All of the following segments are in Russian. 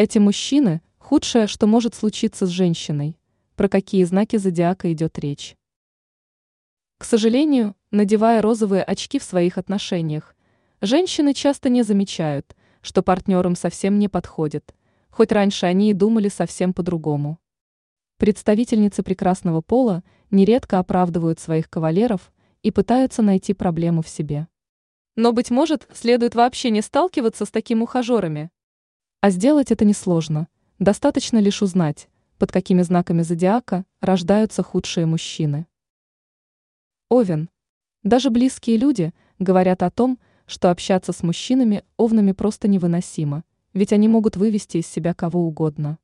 Эти мужчины – худшее, что может случиться с женщиной. Про какие знаки зодиака идет речь? К сожалению, надевая розовые очки в своих отношениях, женщины часто не замечают, что партнерам совсем не подходит, хоть раньше они и думали совсем по-другому. Представительницы прекрасного пола нередко оправдывают своих кавалеров и пытаются найти проблему в себе. Но, быть может, следует вообще не сталкиваться с такими ухажерами. А сделать это несложно. Достаточно лишь узнать, под какими знаками зодиака рождаются худшие мужчины. Овен. Даже близкие люди говорят о том, что общаться с мужчинами овнами просто невыносимо, ведь они могут вывести из себя кого угодно.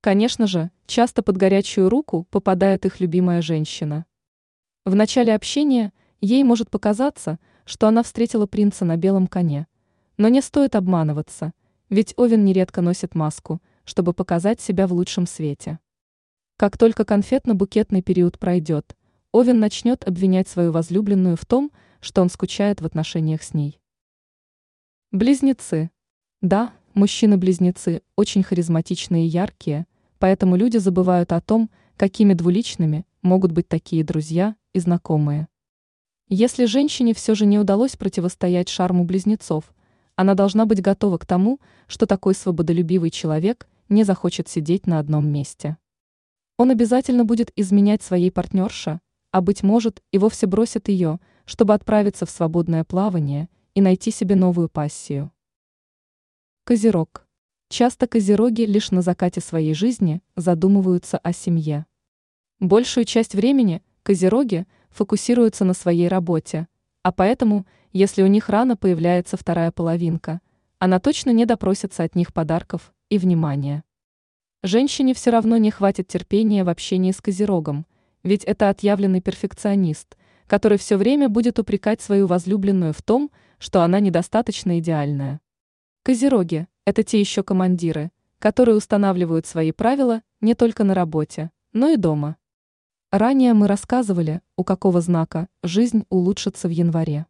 Конечно же, часто под горячую руку попадает их любимая женщина. В начале общения ей может показаться, что она встретила принца на белом коне. Но не стоит обманываться, ведь Овен нередко носит маску, чтобы показать себя в лучшем свете. Как только конфетно-букетный период пройдет, Овен начнет обвинять свою возлюбленную в том, что он скучает в отношениях с ней. Близнецы. Да, мужчины-близнецы очень харизматичные и яркие, поэтому люди забывают о том, какими двуличными могут быть такие друзья и знакомые. Если женщине все же не удалось противостоять шарму близнецов, она должна быть готова к тому, что такой свободолюбивый человек не захочет сидеть на одном месте. Он обязательно будет изменять своей партнерше, а быть может и вовсе бросит ее, чтобы отправиться в свободное плавание и найти себе новую пассию. Козерог. Часто козероги лишь на закате своей жизни задумываются о семье. Большую часть времени козероги фокусируются на своей работе, а поэтому, если у них рано появляется вторая половинка, она точно не допросится от них подарков и внимания. Женщине все равно не хватит терпения в общении с козерогом, ведь это отъявленный перфекционист, который все время будет упрекать свою возлюбленную в том, что она недостаточно идеальная. Козероги – это те еще командиры, которые устанавливают свои правила не только на работе, но и дома. Ранее мы рассказывали, у какого знака жизнь улучшится в январе.